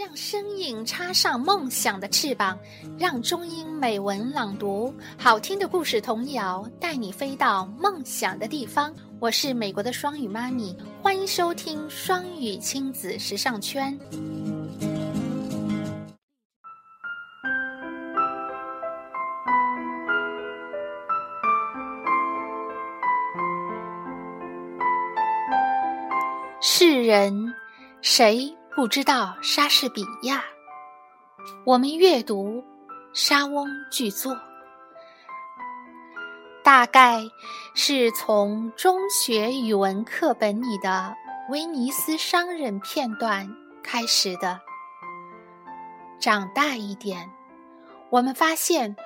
让声音插上梦想的翅膀，让中英美文朗读好听的故事童谣带你飞到梦想的地方。我是美国的双语妈咪，欢迎收听双语亲子时尚圈。世人，谁？不知道莎士比亚，我们阅读莎翁巨作，大概是从中学语文课本里的威尼斯商人片段开始的。长大一点，我们发现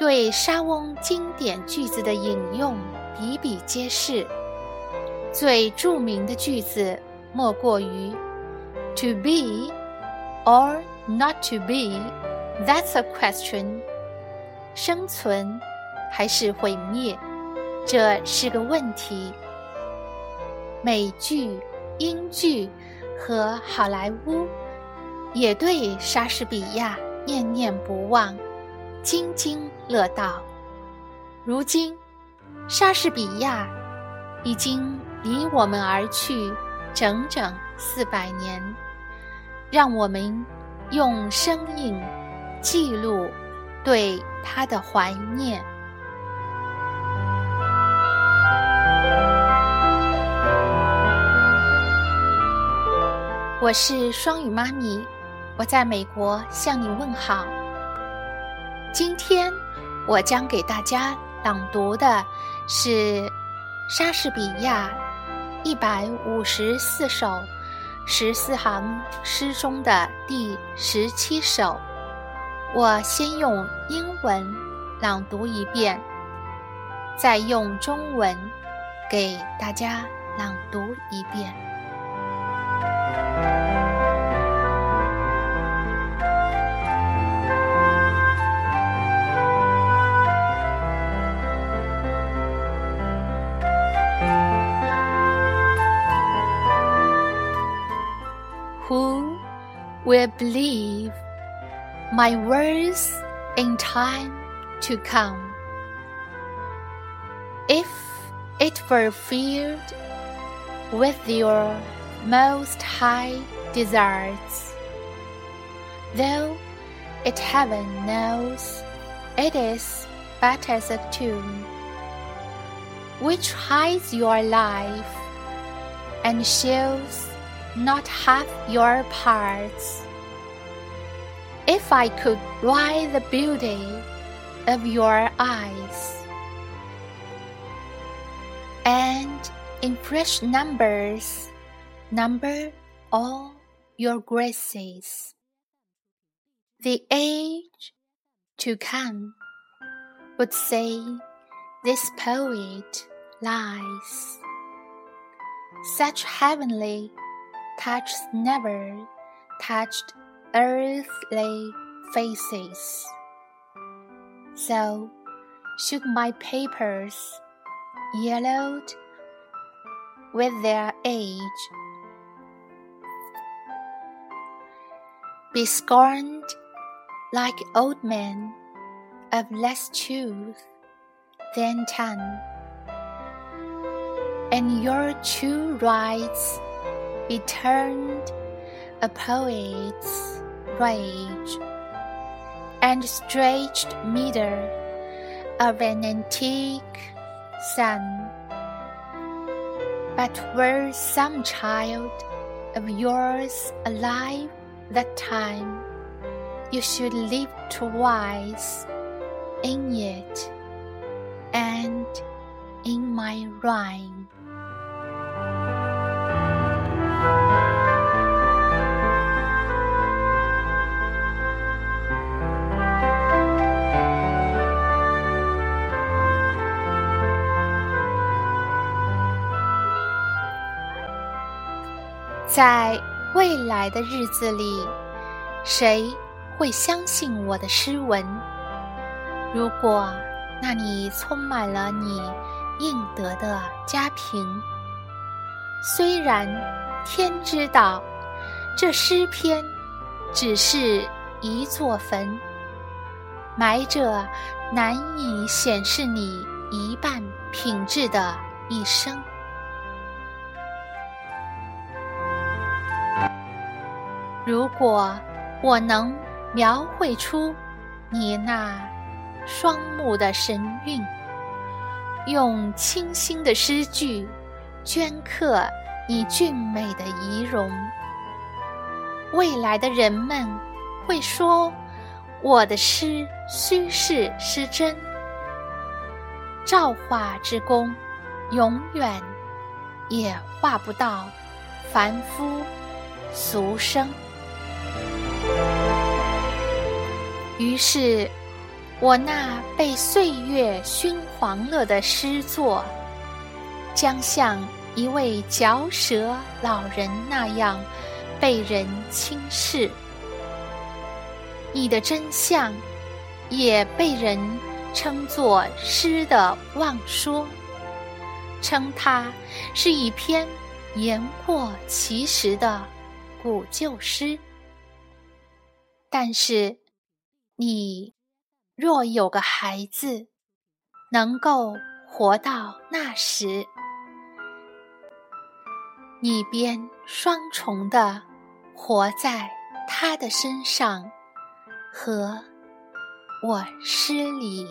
对莎翁经典句子的引用比比皆是，最著名的句子莫过于。To be or not to be, that's a question. 生存还是毁灭，这是个问题。美剧、英剧和好莱坞也对莎士比亚念念不忘，津津乐道。如今，莎士比亚已经离我们而去整整四百年。让我们用声音记录对他的怀念。我是双语妈咪，我在美国向你问好。今天我将给大家朗读的是莎士比亚一百五十四首。十四行诗中的第十七首，我先用英文朗读一遍，再用中文给大家朗读一遍。Will believe my words in time to come. If it were filled with your most high desires, though it heaven knows it is but as a tomb which hides your life and shows not half your parts. If I could write the beauty of your eyes, and in fresh numbers number all your graces, the age to come would say this poet lies. Such heavenly touch never touched earthly faces. So should my papers, yellowed with their age, be scorned like old men of less truth than tongue, and your true rights be turned a poet's rage and stretched meter of an antique sun. But were some child of yours alive that time, you should live twice in it and in my rhyme. 在未来的日子里，谁会相信我的诗文？如果那里充满了你应得的家贫，虽然天知道这诗篇只是一座坟，埋着难以显示你一半品质的一生。如果我能描绘出你那双目的神韵，用清新的诗句镌刻你俊美的仪容，未来的人们会说我的诗虚是失真。造化之功，永远也画不到凡夫俗生。于是，我那被岁月熏黄了的诗作，将像一位嚼舌老人那样被人轻视。你的真相，也被人称作诗的妄说，称它是一篇言过其实的古旧诗。但是，你若有个孩子，能够活到那时，你便双重的活在他的身上和我诗里。